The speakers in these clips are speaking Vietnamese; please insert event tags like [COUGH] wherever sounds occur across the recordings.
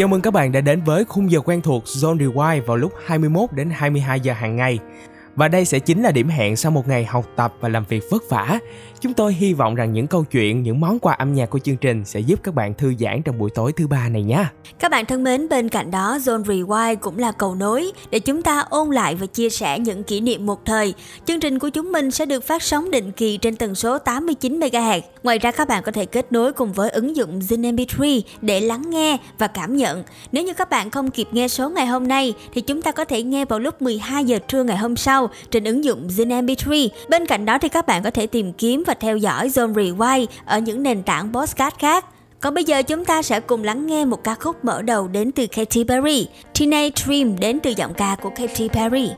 Chào mừng các bạn đã đến với khung giờ quen thuộc Zone Rewind vào lúc 21 đến 22 giờ hàng ngày. Và đây sẽ chính là điểm hẹn sau một ngày học tập và làm việc vất vả. Chúng tôi hy vọng rằng những câu chuyện, những món quà âm nhạc của chương trình sẽ giúp các bạn thư giãn trong buổi tối thứ ba này nhé. Các bạn thân mến, bên cạnh đó Zone Rewind cũng là cầu nối để chúng ta ôn lại và chia sẻ những kỷ niệm một thời. Chương trình của chúng mình sẽ được phát sóng định kỳ trên tần số 89 MHz. Ngoài ra các bạn có thể kết nối cùng với ứng dụng Zin MP3 để lắng nghe và cảm nhận. Nếu như các bạn không kịp nghe số ngày hôm nay thì chúng ta có thể nghe vào lúc 12 giờ trưa ngày hôm sau trên ứng dụng Zin MP3. Bên cạnh đó thì các bạn có thể tìm kiếm và theo dõi Zone Rewind ở những nền tảng podcast khác. Còn bây giờ chúng ta sẽ cùng lắng nghe một ca khúc mở đầu đến từ Katy Perry, Teenage Dream đến từ giọng ca của Katy Perry.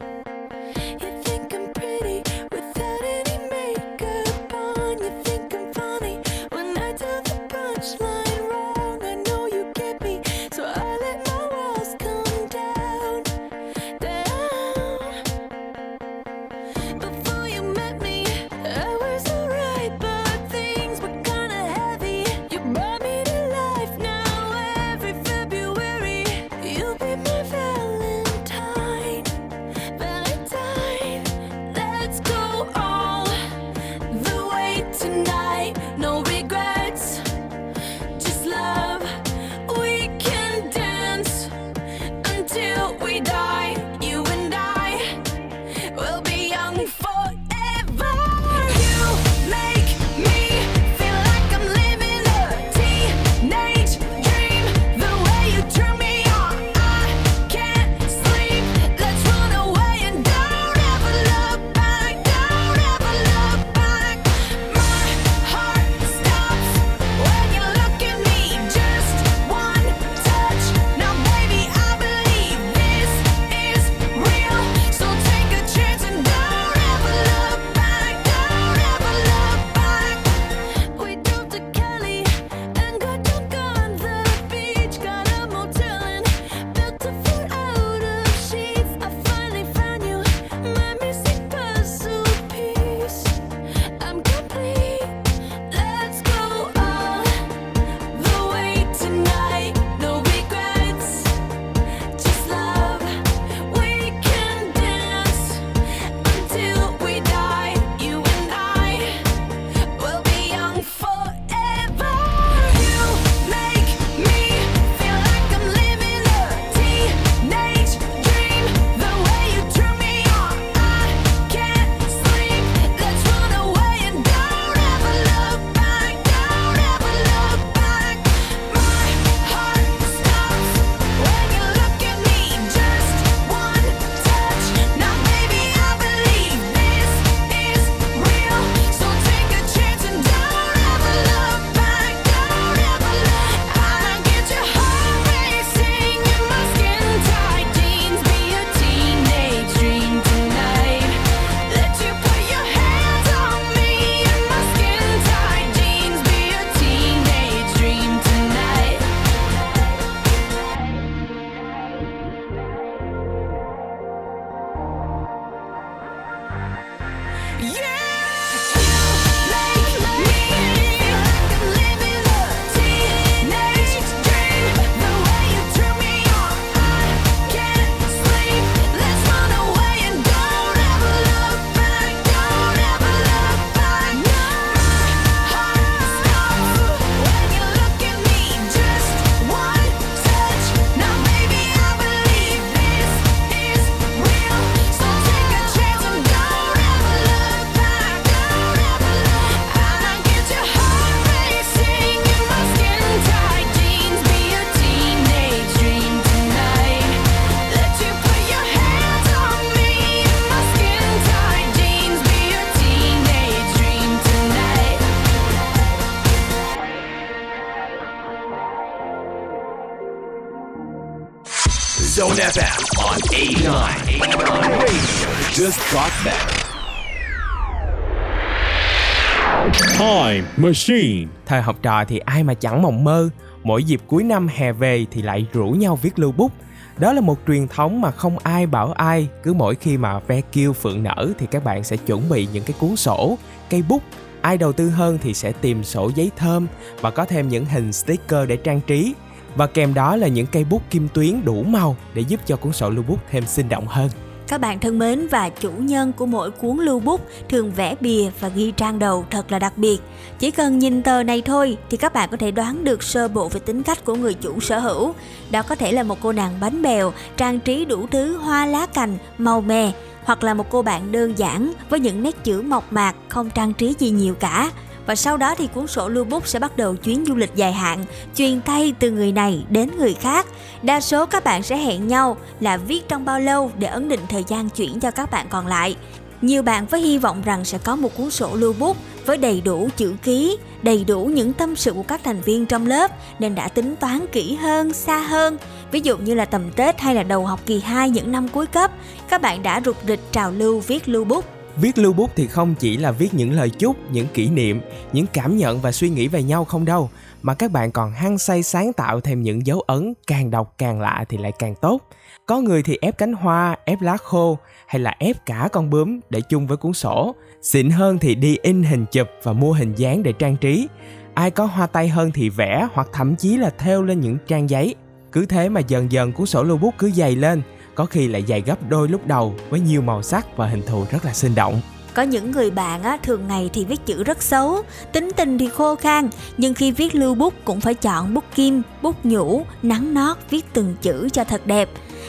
Time Machine. Thời học trò thì ai mà chẳng mộng mơ. Mỗi dịp cuối năm hè về thì lại rủ nhau viết lưu bút. Đó là một truyền thống mà không ai bảo ai. Cứ mỗi khi mà ve kêu phượng nở thì các bạn sẽ chuẩn bị những cái cuốn sổ, cây bút. Ai đầu tư hơn thì sẽ tìm sổ giấy thơm và có thêm những hình sticker để trang trí. Và kèm đó là những cây bút kim tuyến đủ màu để giúp cho cuốn sổ lưu bút thêm sinh động hơn các bạn thân mến và chủ nhân của mỗi cuốn lưu bút thường vẽ bìa và ghi trang đầu thật là đặc biệt. Chỉ cần nhìn tờ này thôi thì các bạn có thể đoán được sơ bộ về tính cách của người chủ sở hữu. Đó có thể là một cô nàng bánh bèo, trang trí đủ thứ hoa lá cành, màu mè, hoặc là một cô bạn đơn giản với những nét chữ mộc mạc, không trang trí gì nhiều cả và sau đó thì cuốn sổ lưu bút sẽ bắt đầu chuyến du lịch dài hạn, truyền tay từ người này đến người khác. Đa số các bạn sẽ hẹn nhau là viết trong bao lâu để ấn định thời gian chuyển cho các bạn còn lại. Nhiều bạn với hy vọng rằng sẽ có một cuốn sổ lưu bút với đầy đủ chữ ký, đầy đủ những tâm sự của các thành viên trong lớp nên đã tính toán kỹ hơn, xa hơn. Ví dụ như là tầm Tết hay là đầu học kỳ 2 những năm cuối cấp, các bạn đã rục rịch trào lưu viết lưu bút Viết lưu bút thì không chỉ là viết những lời chúc, những kỷ niệm, những cảm nhận và suy nghĩ về nhau không đâu, mà các bạn còn hăng say sáng tạo thêm những dấu ấn càng đọc càng lạ thì lại càng tốt. Có người thì ép cánh hoa, ép lá khô hay là ép cả con bướm để chung với cuốn sổ. Xịn hơn thì đi in hình chụp và mua hình dáng để trang trí. Ai có hoa tay hơn thì vẽ hoặc thậm chí là thêu lên những trang giấy. Cứ thế mà dần dần cuốn sổ lưu bút cứ dày lên, có khi lại dày gấp đôi lúc đầu với nhiều màu sắc và hình thù rất là sinh động có những người bạn á, thường ngày thì viết chữ rất xấu, tính tình thì khô khan, nhưng khi viết lưu bút cũng phải chọn bút kim, bút nhũ, nắng nót viết từng chữ cho thật đẹp.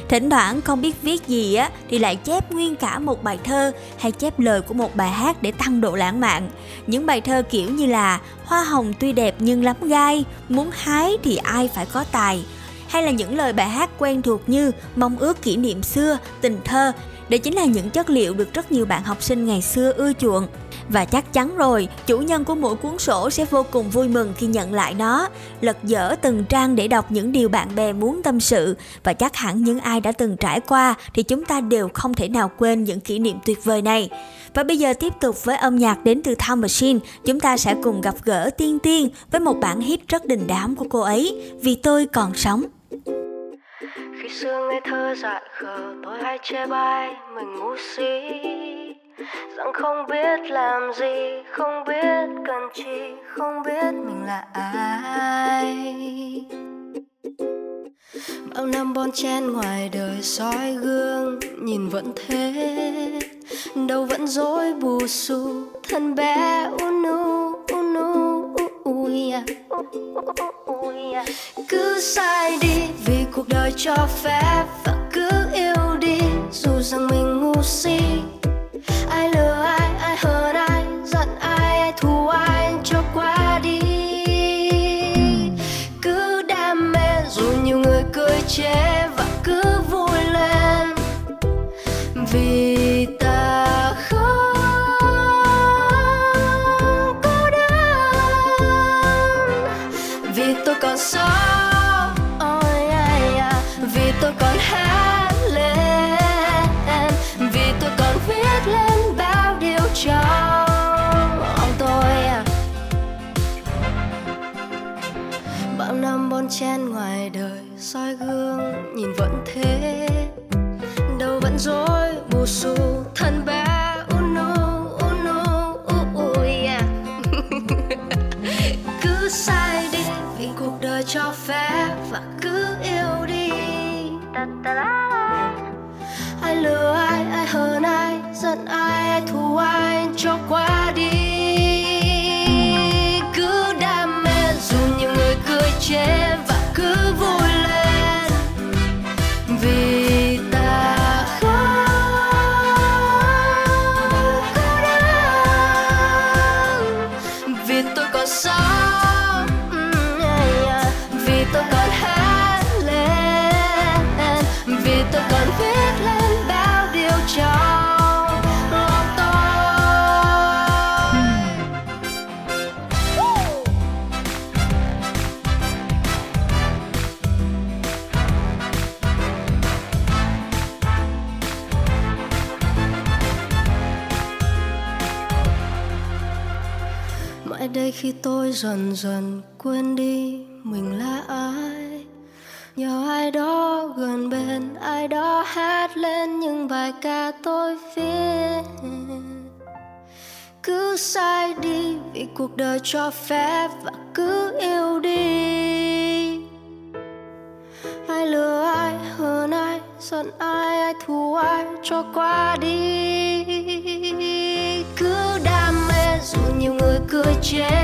Thỉnh thoảng không biết viết gì á thì lại chép nguyên cả một bài thơ hay chép lời của một bài hát để tăng độ lãng mạn. Những bài thơ kiểu như là Hoa hồng tuy đẹp nhưng lắm gai, muốn hái thì ai phải có tài, hay là những lời bài hát quen thuộc như mong ước kỷ niệm xưa, tình thơ. Đây chính là những chất liệu được rất nhiều bạn học sinh ngày xưa ưa chuộng. Và chắc chắn rồi, chủ nhân của mỗi cuốn sổ sẽ vô cùng vui mừng khi nhận lại nó, lật dở từng trang để đọc những điều bạn bè muốn tâm sự và chắc hẳn những ai đã từng trải qua thì chúng ta đều không thể nào quên những kỷ niệm tuyệt vời này. Và bây giờ tiếp tục với âm nhạc đến từ Time Machine, chúng ta sẽ cùng gặp gỡ Tiên Tiên với một bản hit rất đình đám của cô ấy, Vì tôi còn sống khi xưa ngây thơ dại khờ, tôi hay chê bai, mình ngu si. Rằng không biết làm gì, không biết cần chi, không biết mình là ai. Bao năm bon chen ngoài đời soi gương, nhìn vẫn thế. Đâu vẫn dối bù xù, thân bé unu unu ui cứ sai đi vì cuộc đời cho phép và cứ yêu đi, dù rằng mình ngu si. Ai lừa ai ai hờn ai, giận ai ai thù ai, cho qua đi. Cứ đam mê dù nhiều người cười chế và cứ vui lên. Vì su thân ba xù thân bé unu unu ui yeah. À. [LAUGHS] cứ sai đi, vì cuộc đời cho phép và cứ yêu đi ai lừa ai ai hờn ai, giận ai ai thù ai, cho qua đi cứ đam mê dù nhiều người cười chê và tôi dần dần quên đi mình là ai. Nhờ ai đó gần bên, ai đó hát lên những bài ca tôi viết. Cứ sai đi vì cuộc đời cho phép và cứ yêu đi. Ai lừa ai hơn ai, giận ai ai thù ai, cho qua đi. Cứ đam mê dù nhiều người cười chết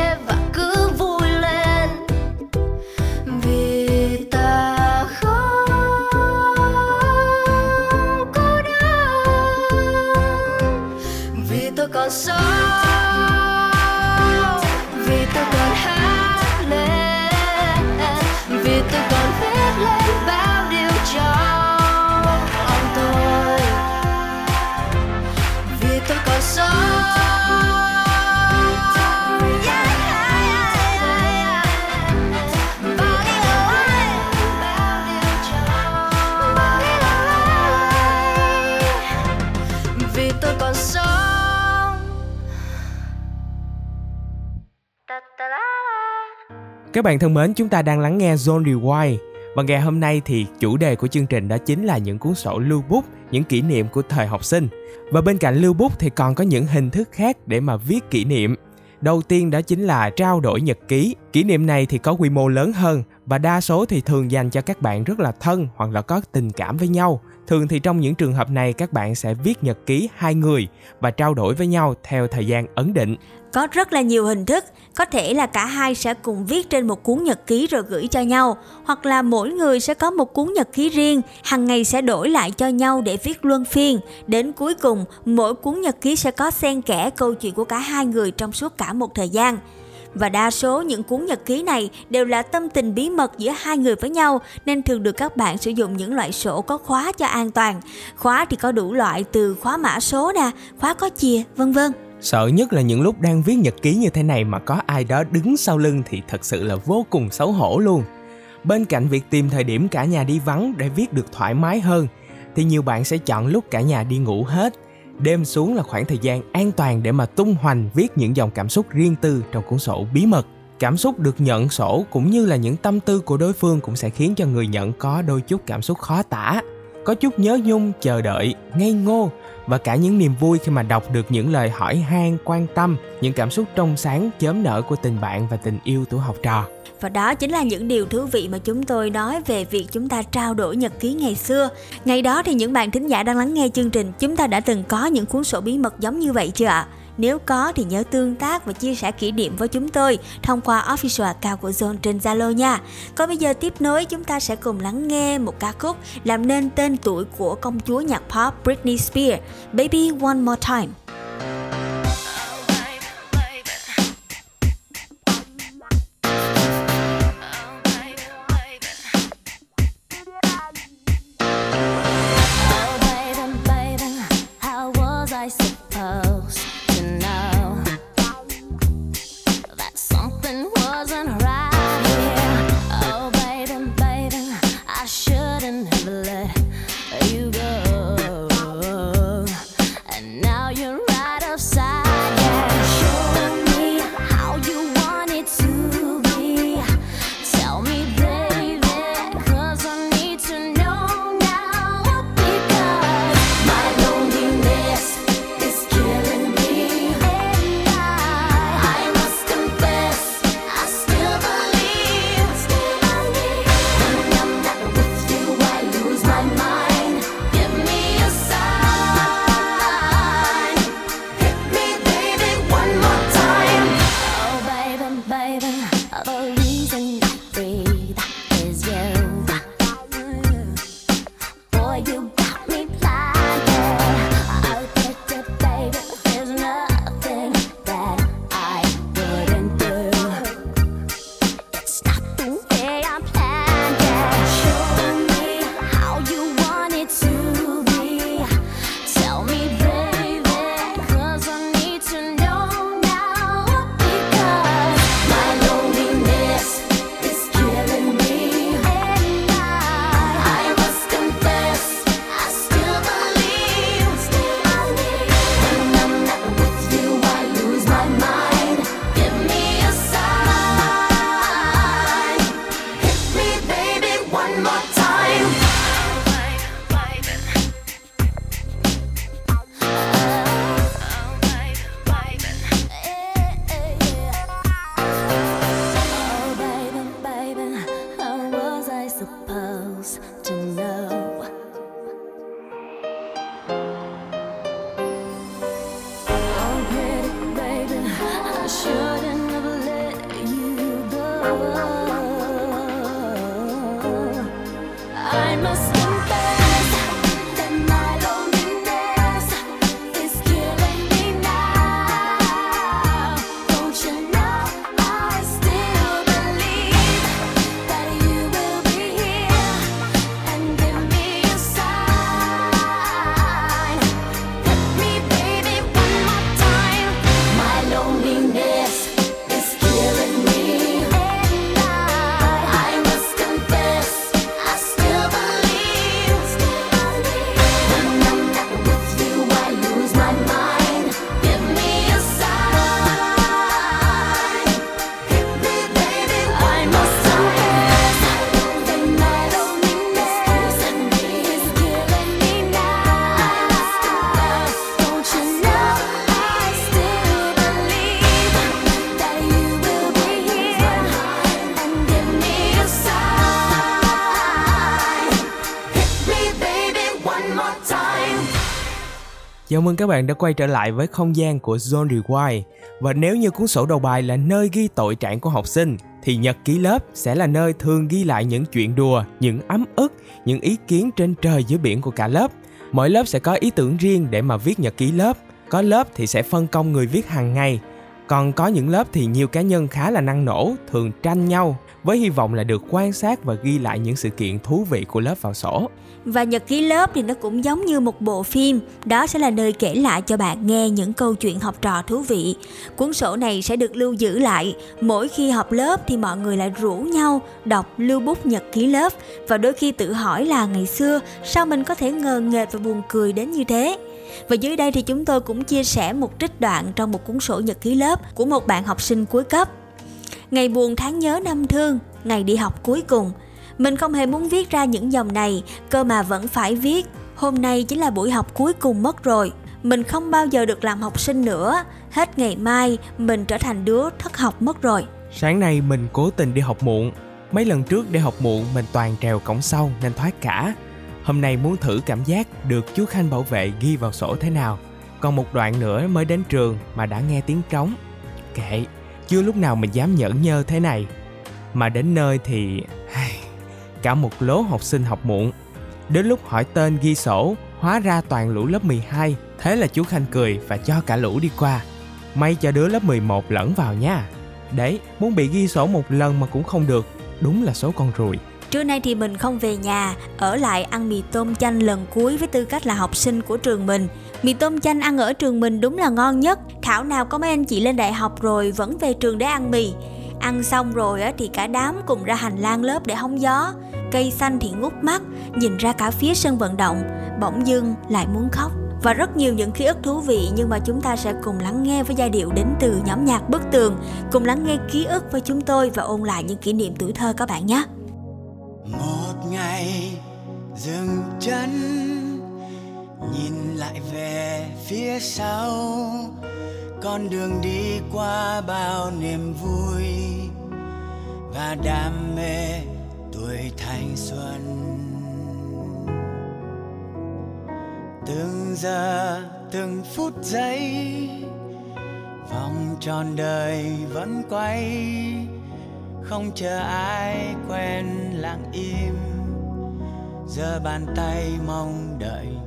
Các bạn thân mến, chúng ta đang lắng nghe Zone Rewind và ngày hôm nay thì chủ đề của chương trình đó chính là những cuốn sổ lưu bút, những kỷ niệm của thời học sinh. Và bên cạnh lưu bút thì còn có những hình thức khác để mà viết kỷ niệm. Đầu tiên đó chính là trao đổi nhật ký. Kỷ niệm này thì có quy mô lớn hơn và đa số thì thường dành cho các bạn rất là thân hoặc là có tình cảm với nhau. Thường thì trong những trường hợp này các bạn sẽ viết nhật ký hai người và trao đổi với nhau theo thời gian ấn định. Có rất là nhiều hình thức, có thể là cả hai sẽ cùng viết trên một cuốn nhật ký rồi gửi cho nhau, hoặc là mỗi người sẽ có một cuốn nhật ký riêng, hàng ngày sẽ đổi lại cho nhau để viết luân phiên. Đến cuối cùng, mỗi cuốn nhật ký sẽ có xen kẽ câu chuyện của cả hai người trong suốt cả một thời gian. Và đa số những cuốn nhật ký này đều là tâm tình bí mật giữa hai người với nhau nên thường được các bạn sử dụng những loại sổ có khóa cho an toàn. Khóa thì có đủ loại từ khóa mã số nè, khóa có chìa, vân vân. Sợ nhất là những lúc đang viết nhật ký như thế này mà có ai đó đứng sau lưng thì thật sự là vô cùng xấu hổ luôn. Bên cạnh việc tìm thời điểm cả nhà đi vắng để viết được thoải mái hơn, thì nhiều bạn sẽ chọn lúc cả nhà đi ngủ hết. Đêm xuống là khoảng thời gian an toàn để mà tung hoành viết những dòng cảm xúc riêng tư trong cuốn sổ bí mật. Cảm xúc được nhận sổ cũng như là những tâm tư của đối phương cũng sẽ khiến cho người nhận có đôi chút cảm xúc khó tả. Có chút nhớ nhung, chờ đợi, ngây ngô và cả những niềm vui khi mà đọc được những lời hỏi han, quan tâm, những cảm xúc trong sáng, chớm nở của tình bạn và tình yêu tuổi học trò. Và đó chính là những điều thú vị mà chúng tôi nói về việc chúng ta trao đổi nhật ký ngày xưa. Ngày đó thì những bạn thính giả đang lắng nghe chương trình, chúng ta đã từng có những cuốn sổ bí mật giống như vậy chưa ạ? Nếu có thì nhớ tương tác và chia sẻ kỷ niệm với chúng tôi thông qua official account của Zone trên Zalo nha. Còn bây giờ tiếp nối chúng ta sẽ cùng lắng nghe một ca khúc làm nên tên tuổi của công chúa nhạc pop Britney Spears, Baby One More Time. Chào mừng các bạn đã quay trở lại với không gian của Zone Rewind. Và nếu như cuốn sổ đầu bài là nơi ghi tội trạng của học sinh, thì nhật ký lớp sẽ là nơi thường ghi lại những chuyện đùa, những ấm ức, những ý kiến trên trời dưới biển của cả lớp. Mỗi lớp sẽ có ý tưởng riêng để mà viết nhật ký lớp. Có lớp thì sẽ phân công người viết hàng ngày, còn có những lớp thì nhiều cá nhân khá là năng nổ, thường tranh nhau với hy vọng là được quan sát và ghi lại những sự kiện thú vị của lớp vào sổ. Và nhật ký lớp thì nó cũng giống như một bộ phim, đó sẽ là nơi kể lại cho bạn nghe những câu chuyện học trò thú vị. Cuốn sổ này sẽ được lưu giữ lại, mỗi khi học lớp thì mọi người lại rủ nhau đọc lưu bút nhật ký lớp và đôi khi tự hỏi là ngày xưa sao mình có thể ngờ nghệch và buồn cười đến như thế. Và dưới đây thì chúng tôi cũng chia sẻ một trích đoạn trong một cuốn sổ nhật ký lớp của một bạn học sinh cuối cấp. Ngày buồn tháng nhớ năm thương, ngày đi học cuối cùng. Mình không hề muốn viết ra những dòng này, cơ mà vẫn phải viết. Hôm nay chính là buổi học cuối cùng mất rồi. Mình không bao giờ được làm học sinh nữa. Hết ngày mai, mình trở thành đứa thất học mất rồi. Sáng nay mình cố tình đi học muộn. Mấy lần trước đi học muộn mình toàn trèo cổng sau nên thoát cả. Hôm nay muốn thử cảm giác được chú Khanh bảo vệ ghi vào sổ thế nào. Còn một đoạn nữa mới đến trường mà đã nghe tiếng trống. Kệ, chưa lúc nào mình dám nhẫn nhơ thế này. Mà đến nơi thì cả một lố học sinh học muộn. Đến lúc hỏi tên ghi sổ, hóa ra toàn lũ lớp 12. Thế là chú Khanh cười và cho cả lũ đi qua. May cho đứa lớp 11 lẫn vào nha. Đấy, muốn bị ghi sổ một lần mà cũng không được. Đúng là số con ruồi. Trưa nay thì mình không về nhà, ở lại ăn mì tôm chanh lần cuối với tư cách là học sinh của trường mình. Mì tôm chanh ăn ở trường mình đúng là ngon nhất. Thảo nào có mấy anh chị lên đại học rồi vẫn về trường để ăn mì. Ăn xong rồi thì cả đám cùng ra hành lang lớp để hóng gió. Cây xanh thì ngút mắt, nhìn ra cả phía sân vận động, bỗng dưng lại muốn khóc và rất nhiều những ký ức thú vị nhưng mà chúng ta sẽ cùng lắng nghe với giai điệu đến từ nhóm nhạc Bức Tường, cùng lắng nghe ký ức với chúng tôi và ôn lại những kỷ niệm tuổi thơ các bạn nhé. một ngày dừng chân nhìn lại về phía sau con đường đi qua bao niềm vui và đam mê tuổi thanh xuân. Từng giờ, từng phút giây, vòng tròn đời vẫn quay, không chờ ai quen lặng im giờ bàn tay mong đợi.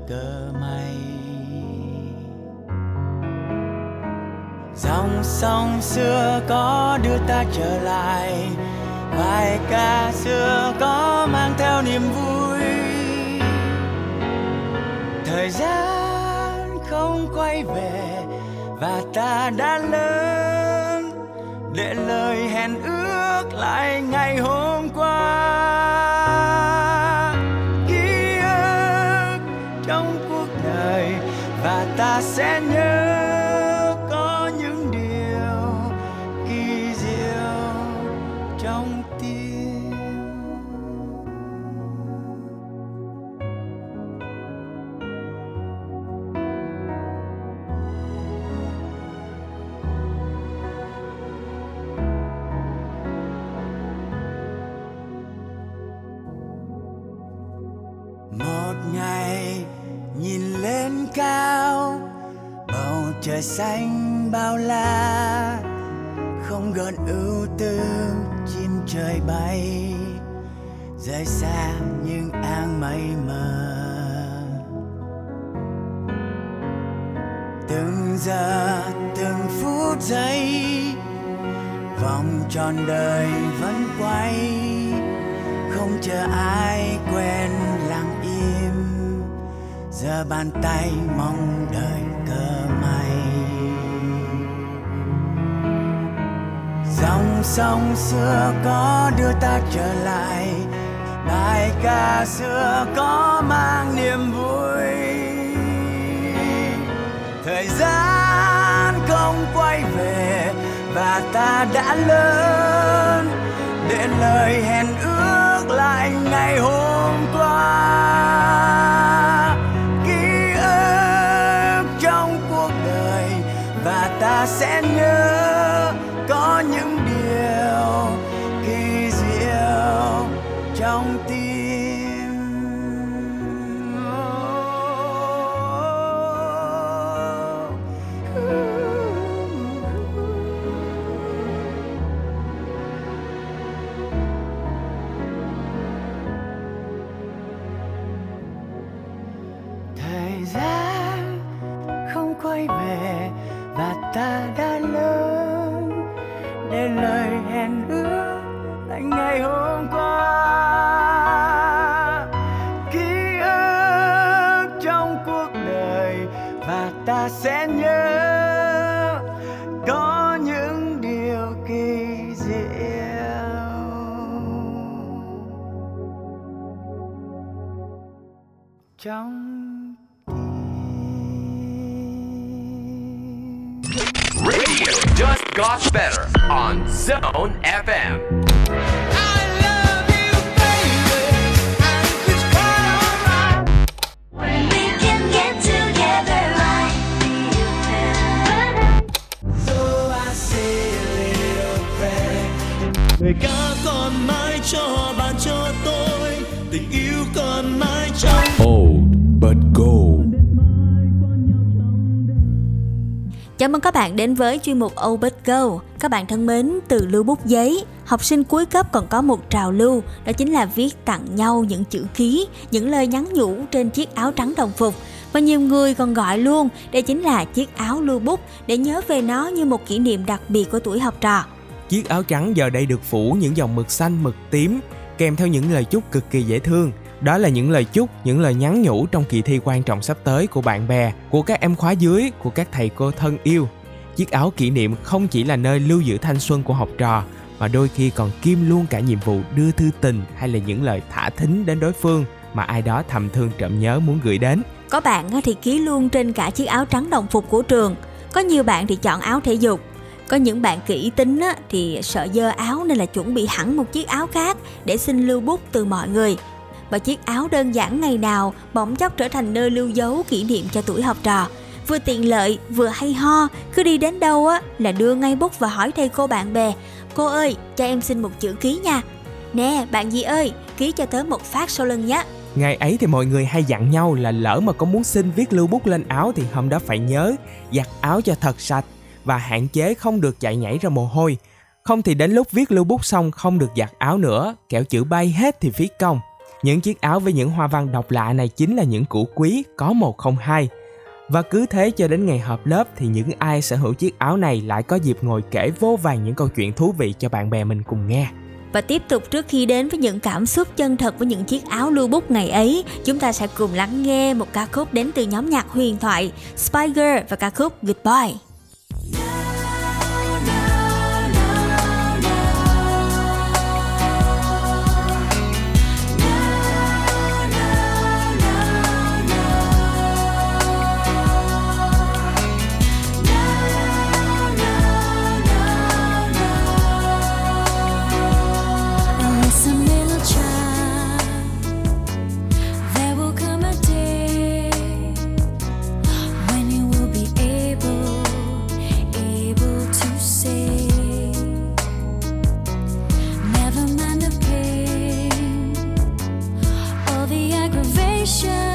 Dòng sông xưa có đưa ta trở lại. Bài ca xưa có mang theo niềm vui. Thời gian không quay về và ta đã lớn. Để lời hẹn ước lại ngày hôm qua. Ký ức trong cuộc đời và ta sẽ nhớ xanh bao la, không gợn ưu tư chim trời bay. Rời xa những áng mây mờ. Từng giờ, từng phút giây, vòng tròn đời vẫn quay. Không chờ ai quen lặng im, giờ bàn tay mong đợi cơ dòng sông xưa có đưa ta trở lại, bài ca xưa có mang niềm vui. Thời gian không quay về và ta đã lớn, để lời hẹn ước lại ngày hôm qua. Ta sẽ nhớ có những Radio just got better on Zone FM. But gold. Chào mừng các bạn đến với chuyên mục Obit Go. Các bạn thân mến, từ lưu bút giấy, học sinh cuối cấp còn có một trào lưu, đó chính là viết tặng nhau những chữ ký, những lời nhắn nhủ trên chiếc áo trắng đồng phục. Và nhiều người còn gọi luôn, đây chính là chiếc áo lưu bút để nhớ về nó như một kỷ niệm đặc biệt của tuổi học trò. Chiếc áo trắng giờ đây được phủ những dòng mực xanh mực tím kèm theo những lời chúc cực kỳ dễ thương. Đó là những lời chúc, những lời nhắn nhủ trong kỳ thi quan trọng sắp tới của bạn bè, của các em khóa dưới, của các thầy cô thân yêu. Chiếc áo kỷ niệm không chỉ là nơi lưu giữ thanh xuân của học trò, mà đôi khi còn kim luôn cả nhiệm vụ đưa thư tình hay là những lời thả thính đến đối phương mà ai đó thầm thương trộm nhớ muốn gửi đến. Có bạn thì ký luôn trên cả chiếc áo trắng đồng phục của trường. Có nhiều bạn thì chọn áo thể dục. Có những bạn kỹ tính thì sợ dơ áo nên là chuẩn bị hẳn một chiếc áo khác để xin lưu bút từ mọi người. Và chiếc áo đơn giản ngày nào bỗng chốc trở thành nơi lưu dấu kỷ niệm cho tuổi học trò. Vừa tiện lợi, vừa hay ho, cứ đi đến đâu á là đưa ngay bút và hỏi thầy cô bạn bè. Cô ơi, cho em xin một chữ ký nha. Nè, bạn gì ơi, ký cho tớ một phát sau lưng nhé. Ngày ấy thì mọi người hay dặn nhau là lỡ mà có muốn xin viết lưu bút lên áo thì hôm đó phải nhớ giặt áo cho thật sạch và hạn chế không được chạy nhảy ra mồ hôi. Không thì đến lúc viết lưu bút xong không được giặt áo nữa, kẻo chữ bay hết thì phí công. Những chiếc áo với những hoa văn độc lạ này chính là những củ quý có một không hai. Và cứ thế cho đến ngày họp lớp thì những ai sở hữu chiếc áo này lại có dịp ngồi kể vô vàng những câu chuyện thú vị cho bạn bè mình cùng nghe. Và tiếp tục trước khi đến với những cảm xúc chân thật với những chiếc áo lưu bút ngày ấy, chúng ta sẽ cùng lắng nghe một ca khúc đến từ nhóm nhạc huyền thoại Spiger và ca khúc Goodbye. Sẽ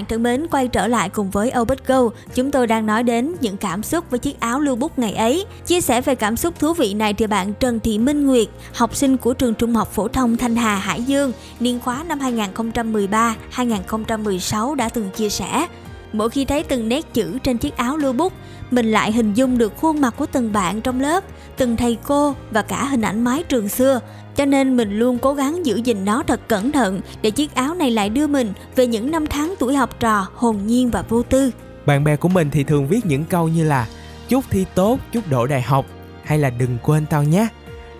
bạn thân mến, quay trở lại cùng với Obit Go, chúng tôi đang nói đến những cảm xúc với chiếc áo lưu bút ngày ấy. Chia sẻ về cảm xúc thú vị này thì bạn Trần Thị Minh Nguyệt, học sinh của trường Trung học phổ thông Thanh Hà Hải Dương, niên khóa năm 2013-2016 đã từng chia sẻ. Mỗi khi thấy từng nét chữ trên chiếc áo lưu bút, mình lại hình dung được khuôn mặt của từng bạn trong lớp, từng thầy cô và cả hình ảnh mái trường xưa. Cho nên mình luôn cố gắng giữ gìn nó thật cẩn thận để chiếc áo này lại đưa mình về những năm tháng tuổi học trò hồn nhiên và vô tư. Bạn bè của mình thì thường viết những câu như là chúc thi tốt, chúc đỗ đại học hay là đừng quên tao nhé.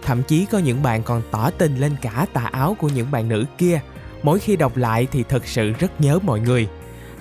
Thậm chí có những bạn còn tỏ tình lên cả tà áo của những bạn nữ kia. Mỗi khi đọc lại thì thật sự rất nhớ mọi người.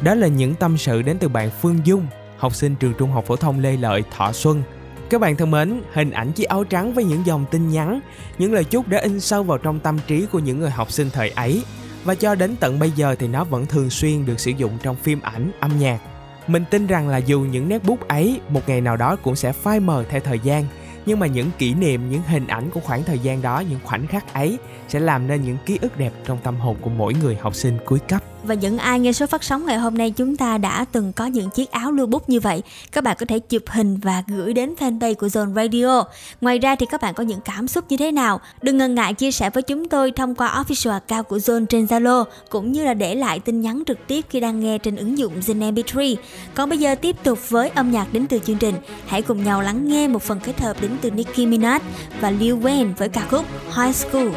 Đó là những tâm sự đến từ bạn Phương Dung, học sinh trường trung học phổ thông Lê Lợi, Thọ Xuân. Các bạn thân mến, hình ảnh chiếc áo trắng với những dòng tin nhắn, những lời chúc đã in sâu vào trong tâm trí của những người học sinh thời ấy. Và cho đến tận bây giờ thì nó vẫn thường xuyên được sử dụng trong phim ảnh, âm nhạc. Mình tin rằng là dù những nét bút ấy một ngày nào đó cũng sẽ phai mờ theo thời gian, nhưng mà những kỷ niệm, những hình ảnh của khoảng thời gian đó, những khoảnh khắc ấy sẽ làm nên những ký ức đẹp trong tâm hồn của mỗi người học sinh cuối cấp. Và những ai nghe số phát sóng ngày hôm nay chúng ta đã từng có những chiếc áo lưu bút như vậy, các bạn có thể chụp hình và gửi đến fanpage của Zone Radio. Ngoài ra thì các bạn có những cảm xúc như thế nào? Đừng ngần ngại chia sẻ với chúng tôi thông qua official account của Zone trên Zalo cũng như là để lại tin nhắn trực tiếp khi đang nghe trên ứng dụng Zin MP3. Còn bây giờ tiếp tục với âm nhạc đến từ chương trình. Hãy cùng nhau lắng nghe một phần kết hợp đến từ Nicki Minaj và Lil Wayne với ca khúc High School.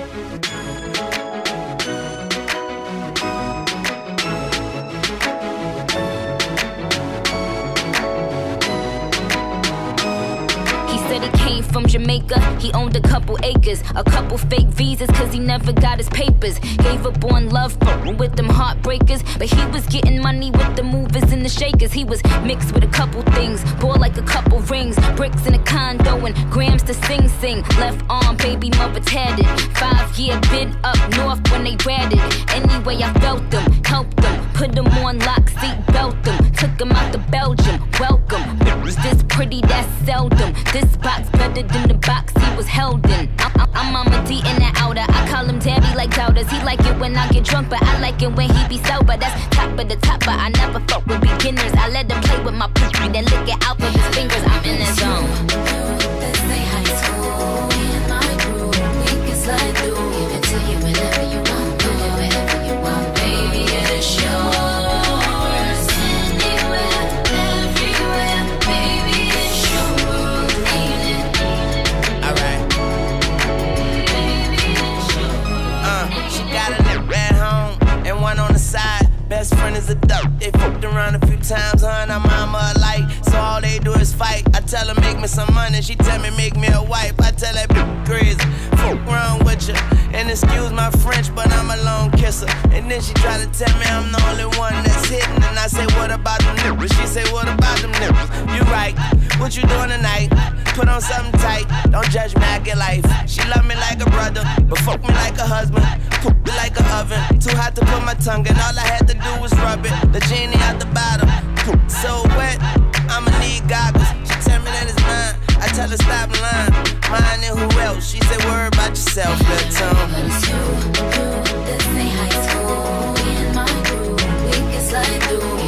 From Jamaica. He owned a couple acres, a couple fake visas, cause he never got his papers. Gave up on love with them heartbreakers. But he was getting money with the movers and the shakers. He was mixed with a couple things, bore like a couple rings, bricks in a condo, and grams to sing sing. Left arm, baby mother tatted. Five year bid up north when they ratted. Anyway, I felt them, helped them, put them on lock, seat belt them, took them out to Belgium. Welcome, this pretty, that's seldom. This box better than the box he was held in. I'm, Mama D in the outer. I call him Daddy like doubters. He like it when I get drunk, but I like it when he be sober. That's top of the top, but I never fuck with beginners. I let him play with my pussy, then lick it out with his fingers. I'm in the zone. Best friend is a duck. They fucked around a few times, and her mama alike. So all they do is fight. Tell her make me some money, she tell me make me a wife. I tell that bitch crazy. Fuck wrong with you. And excuse my French, but I'm a lone kisser. And then she try to tell me I'm the only one that's hitting. And I say, what about them nipples? She say, what about them nipples? You right. What you doing tonight? Put on something tight. Don't judge me, I get life. She love me like a brother, but fuck me like a husband. Cook me like an oven. Too hot to put my tongue in. All I had to do was rub it. The genie at the bottom. So wet, I'ma need goggles. I tell her stop lying. Mine and who else? She said, worry about yourself. But it's you. This ain't high school. We in my group. We can slide through.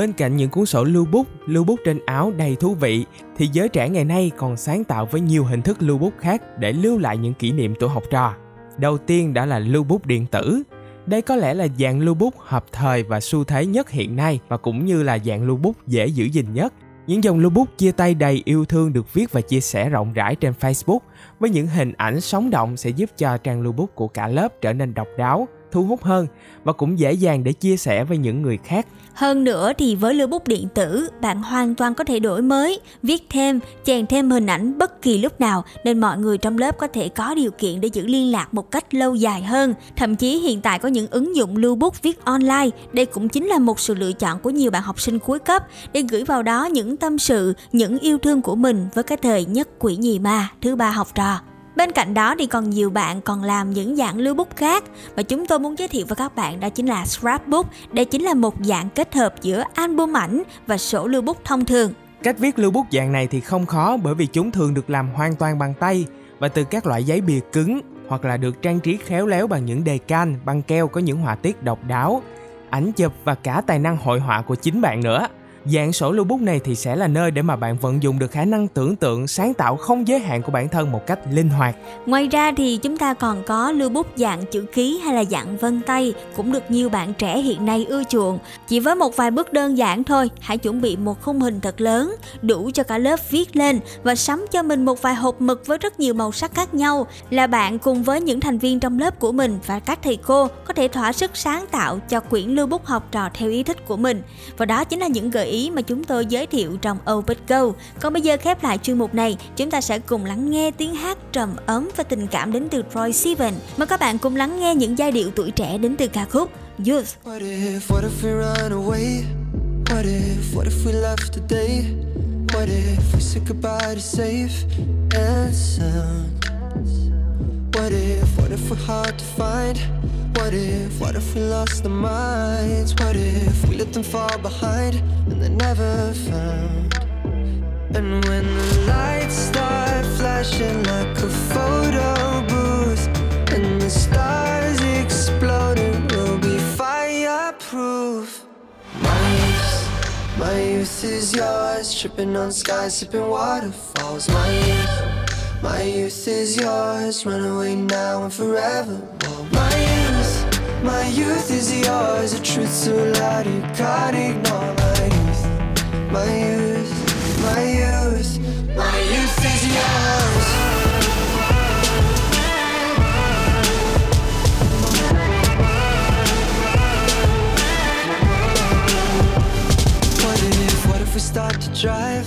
Bên cạnh những cuốn sổ lưu bút, lưu bút trên áo đầy thú vị, thì giới trẻ ngày nay còn sáng tạo với nhiều hình thức lưu bút khác để lưu lại những kỷ niệm tuổi học trò. Đầu tiên đã là lưu bút điện tử. Đây có lẽ là dạng lưu bút hợp thời và xu thế nhất hiện nay và cũng như là dạng lưu bút dễ giữ gìn nhất. Những dòng lưu bút chia tay đầy yêu thương được viết và chia sẻ rộng rãi trên Facebook với những hình ảnh sống động sẽ giúp cho trang lưu bút của cả lớp trở nên độc đáo, thu hút hơn và cũng dễ dàng để chia sẻ với những người khác hơn nữa thì với lưu bút điện tử, bạn hoàn toàn có thể đổi mới, viết thêm, chèn thêm hình ảnh bất kỳ lúc nào nên mọi người trong lớp có thể có điều kiện để giữ liên lạc một cách lâu dài hơn. Thậm chí hiện tại có những ứng dụng lưu bút viết online, đây cũng chính là một sự lựa chọn của nhiều bạn học sinh cuối cấp để gửi vào đó những tâm sự, những yêu thương của mình với cái thời nhất quỷ nhì ma thứ ba học trò. Bên cạnh đó thì còn nhiều bạn còn làm những dạng lưu bút khác và chúng tôi muốn giới thiệu với các bạn đó chính là scrapbook. Đây chính là một dạng kết hợp giữa album ảnh và sổ lưu bút thông thường. Cách viết lưu bút dạng này thì không khó bởi vì chúng thường được làm hoàn toàn bằng tay và từ các loại giấy bìa cứng hoặc là được trang trí khéo léo bằng những đề can, băng keo có những họa tiết độc đáo, ảnh chụp và cả tài năng hội họa của chính bạn nữa. Dạng sổ lưu bút này thì sẽ là nơi để mà bạn vận dụng được khả năng tưởng tượng, sáng tạo không giới hạn của bản thân một cách linh hoạt. Ngoài ra thì chúng ta còn có lưu bút dạng chữ ký hay là dạng vân tay cũng được nhiều bạn trẻ hiện nay ưa chuộng. Chỉ với một vài bước đơn giản thôi, hãy chuẩn bị một khung hình thật lớn, đủ cho cả lớp viết lên và sắm cho mình một vài hộp mực với rất nhiều màu sắc khác nhau là bạn cùng với những thành viên trong lớp của mình và các thầy cô có thể thỏa sức sáng tạo cho quyển lưu bút học trò theo ý thích của mình. Và đó chính là những gợi ý mà chúng tôi giới thiệu trong Open Go. Còn bây giờ khép lại chuyên mục này, chúng ta sẽ cùng lắng nghe tiếng hát trầm ấm và tình cảm đến từ Troy Sivan. Mời các bạn cùng lắng nghe những giai điệu tuổi trẻ đến từ ca khúc Youth. What if, what if we run away? What if, what if we left today? What if we said goodbye to safe and sound? What if, what if we're hard to find? What if, what if we lost our minds? What if we let them fall behind and they're never found? And when the lights start flashing like a photo booth and the stars exploding, we'll be fireproof. My youth, my youth is yours, tripping on skies, sipping waterfalls. My youth, my youth is yours, run away now and forever. My youth, my youth is yours, a truth so loud you can't ignore. My youth, my youth, my youth, my youth is yours. We start to drive?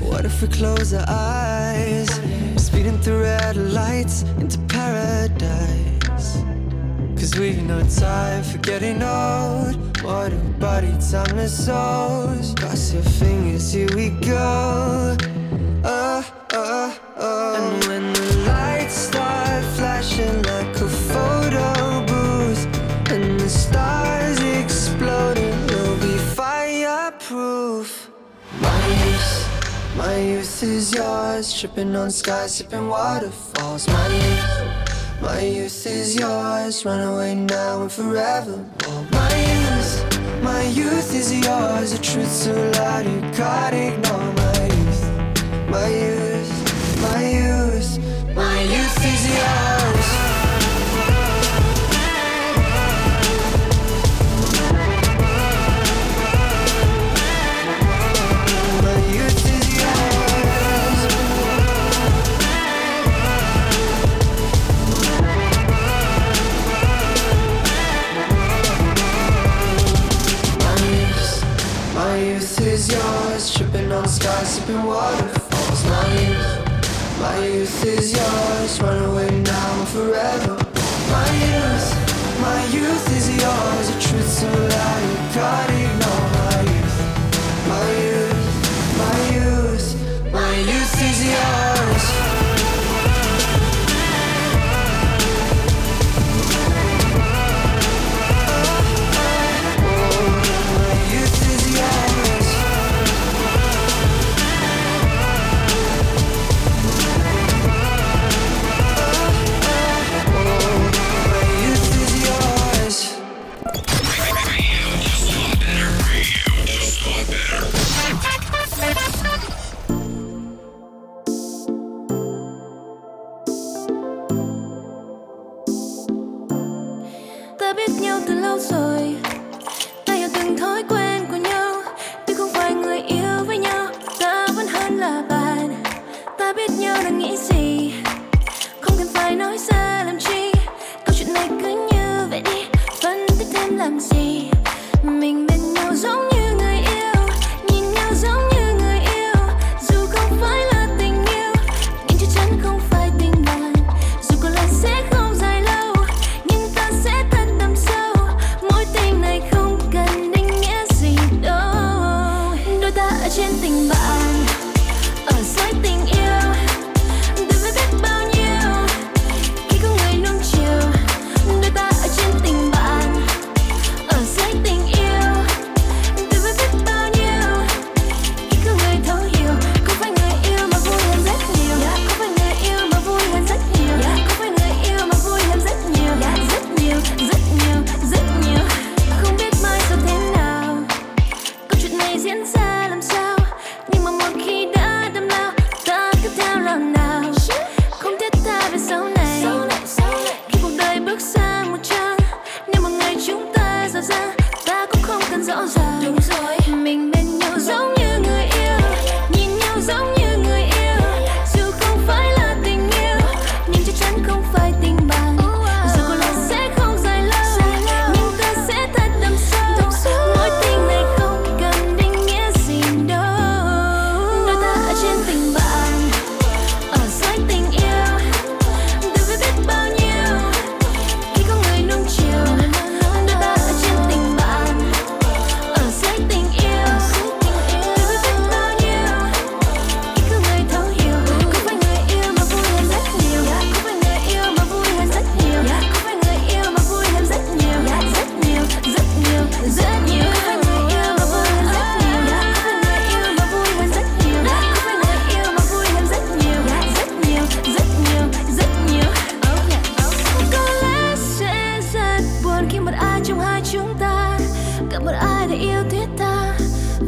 What if we close our eyes? Speeding through red lights into paradise. Cause we've no time for getting old. What a body, timeless souls. Cross your fingers, here we go. Oh, oh, oh. And when the lights start flashing like a photo booth, and the stars exploding, we'll be fireproof. My youth, my youth is yours, tripping on skies, sipping waterfalls. My youth, my youth is yours, run away now and forever. My youth, my youth is yours, a truth so loud you can't ignore. My youth, my youth, my youth, my youth is yours. Is yours, tripping on skies, sipping waterfalls. My youth, my youth is yours, run away now and forever. My youth, my youth is yours, a truth so loud you can't ignore.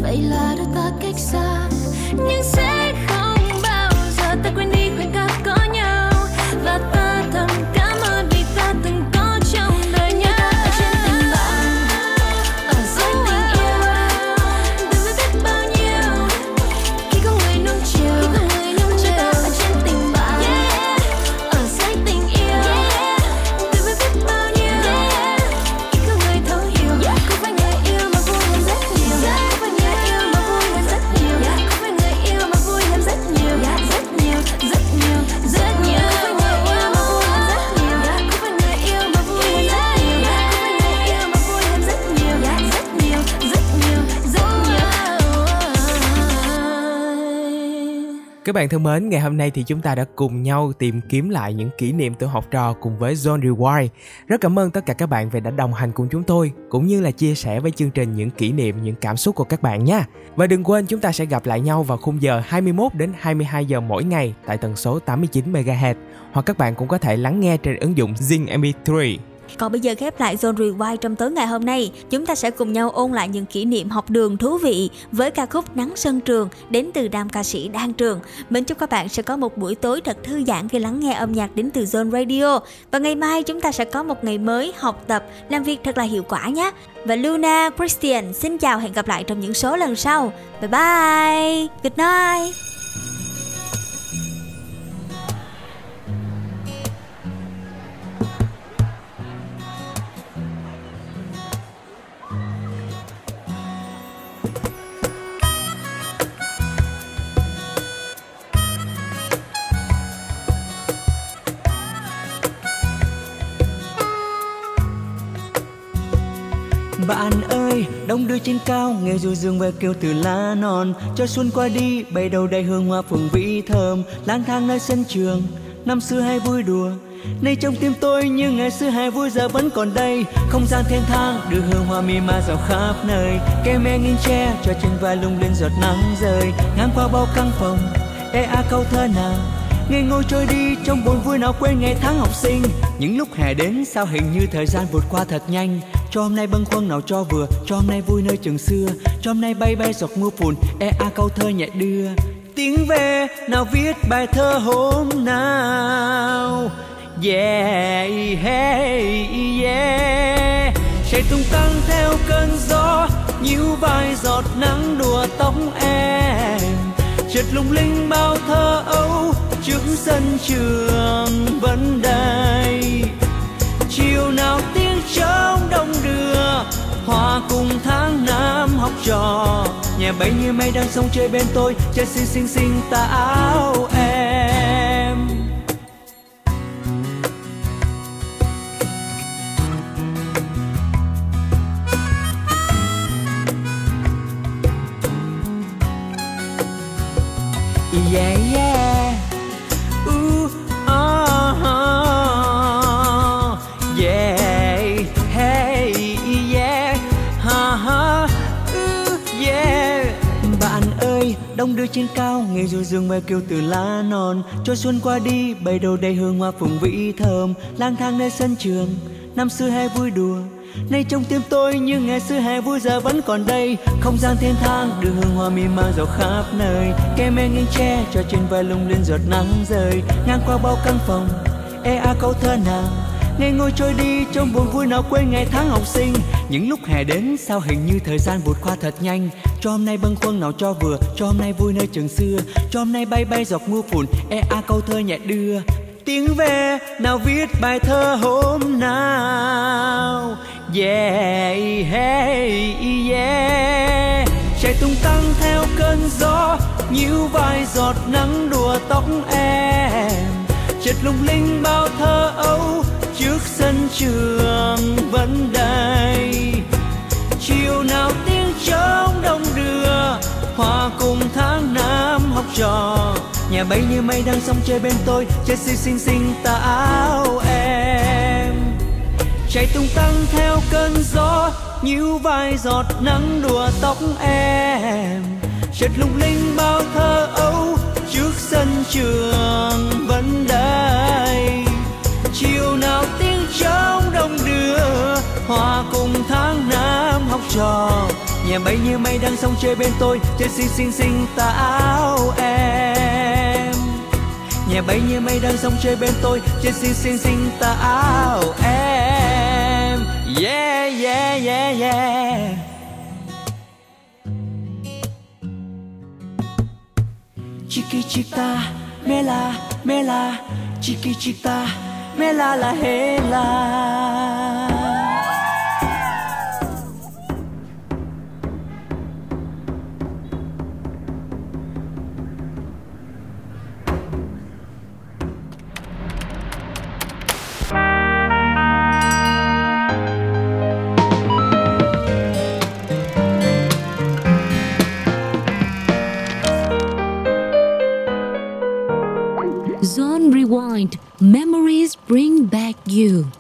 Vậy là đôi ta cách xa nhưng sẽ bạn thân mến, ngày hôm nay thì chúng ta đã cùng nhau tìm kiếm lại những kỷ niệm tuổi học trò cùng với Zone Rewind. Rất cảm ơn tất cả các bạn vì đã đồng hành cùng chúng tôi, cũng như là chia sẻ với chương trình những kỷ niệm, những cảm xúc của các bạn nha. Và đừng quên chúng ta sẽ gặp lại nhau vào khung giờ 21 đến 22 giờ mỗi ngày tại tần số 89 MHz, hoặc các bạn cũng có thể lắng nghe trên ứng dụng Zing MP3. Còn bây giờ khép lại Zone Rewind trong tối ngày hôm nay, chúng ta sẽ cùng nhau ôn lại những kỷ niệm học đường thú vị với ca khúc Nắng Sân Trường đến từ nam ca sĩ Đan Trường. mình chúc các bạn sẽ có một buổi tối thật thư giãn khi lắng nghe âm nhạc đến từ Zone Radio. Và ngày mai chúng ta sẽ có một ngày mới học tập, làm việc thật là hiệu quả nhé. Và Luna, Christian xin chào hẹn gặp lại trong những số lần sau. Bye bye, good night. Đông đưa trên cao, nghe du dương về kêu từ lá non. Cho xuân qua đi, bay đầu đầy hương hoa phường vĩ thơm, lang thang nơi sân trường. Năm xưa hay vui đùa, nay trong tim tôi như ngày xưa hay vui giờ vẫn còn đây. Không gian thiên thang đưa hương hoa mi ma rào khắp nơi. Cây me nghiêng tre cho trên vai lung lên giọt nắng rơi, ngang qua bao căn phòng. Ê a câu thơ nào Ngày ngồi trôi đi trong buồn vui nào quên ngày tháng học sinh những lúc hè đến sao hình như thời gian vượt qua thật nhanh? Cho hôm nay bâng khuâng nào cho vừa Cho hôm nay vui nơi trường xưa. Cho hôm nay bay bay giọt mưa phùn E a câu thơ nhẹ đưa. Tiếng về nào viết bài thơ hôm nào? Yeah, hey, yeah. Chạy tung tăng theo cơn gió nhíu vai giọt nắng đùa tóc em. Chợt lung linh bao thơ ấu trước sân trường vẫn đây. Chiều nào tiếng trống đông đưa, hòa cùng tháng năm học trò. Nhà bay như mây đang sông chơi bên tôi, chơi xinh xinh xinh tà áo em. Rơi trên cao nghe du dương ve kêu từ lá non. Cho xuân qua đi bay đầu đầy hương hoa phùng vĩ thơm. Lang thang nơi sân trường, năm xưa hay vui đùa. Nay trong tim tôi nhưng ngày xưa hè vui, giờ vẫn còn đây. Không gian thiên thang, đưa hương hoa mi mang dạo khắp nơi. Kem em nghiêng tre, cho trên vai lung linh giọt nắng rơi ngang qua bao căn phòng e a câu thơ nào ngày ngồi trôi đi trong buồn vui nào quên ngày tháng học sinh những lúc hè đến, sao hình như thời gian vụt qua thật nhanh? Cho hôm nay bâng khuâng nào cho vừa, cho hôm nay vui nơi trường xưa. Cho hôm nay bay bay giọt mưa phùn e a câu thơ nhẹ đưa. Tiếng ve nào viết bài thơ hôm nào? Yeah, hey, yeah. Chạy tung tăng theo cơn gió như vai giọt nắng đùa tóc em. Chợt lung linh bao thơ ấu trước sân trường vẫn đầy chiều nào tiếng trống đông đưa, hòa cùng tháng năm học trò. Nhà bay như mây đang sông chơi bên tôi chơi xinh xinh xinh tà áo em. Chạy tung tăng theo cơn gió, nhíu vai giọt nắng đùa tóc em. Chợt lung linh bao thơ ấu trước sân trường hòa cùng tháng năm học trò. Nhà bay như mây đang sông chơi bên tôi. Chơi xinh xinh xinh tà áo em. Nhà bay như mây đang sông chơi bên tôi. Chơi xinh xinh xinh tà áo em. Yeah yeah yeah yeah. Chiquitita mela mela chiquitita mela la. Hela Rewind. Memories bring back you.